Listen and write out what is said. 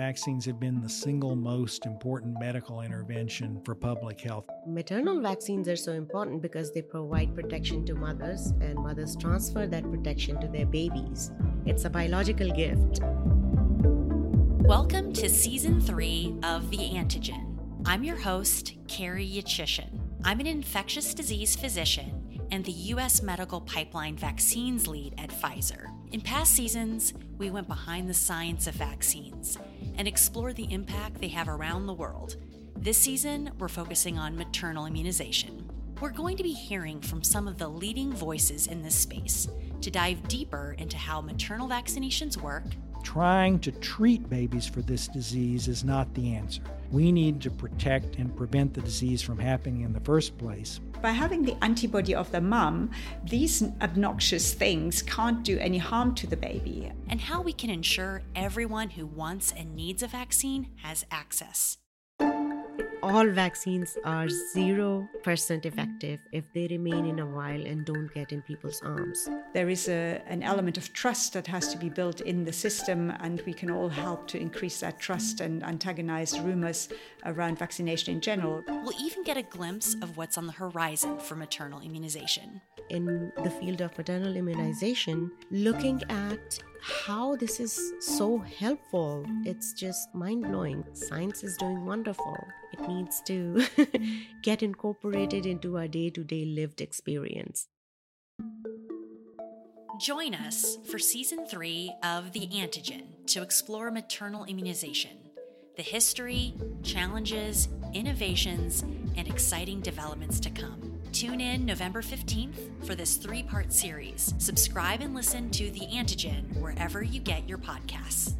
vaccines have been the single most important medical intervention for public health. Maternal vaccines are so important because they provide protection to mothers, and mothers transfer that protection to their babies. It's a biological gift. Welcome to season three of The Antigen. I'm your host, Kari Yacisin. I'm an infectious disease physician and the U.S. Medical Pipeline Vaccines lead at Pfizer. In past seasons, we went behind the science of vaccines and explored the impact they have around the world. This season, we're focusing on maternal immunization. We're going to be hearing from some of the leading voices in this space to dive deeper into how maternal vaccinations work Trying to treat babies for this disease is not the answer. We need to protect and prevent the disease from happening in the first place. By having the antibody of the mum, these obnoxious things can't do any harm to the baby. And how we can ensure everyone who wants and needs a vaccine has access all vaccines are 0% effective if they remain in a vial and don't get in people's arms. There is a, an element of trust that has to be built in the system, and we can all help to increase that trust and antagonize rumors around vaccination in general. We'll even get a glimpse of what's on the horizon for maternal immunization. In the field of maternal immunization, looking at how this is so helpful. It's just mind blowing. Science is doing wonderful. It needs to get incorporated into our day to day lived experience. Join us for season three of The Antigen to explore maternal immunization, the history, challenges, innovations, and exciting developments to come. Tune in November 15th for this three part series. Subscribe and listen to The Antigen wherever you get your podcasts.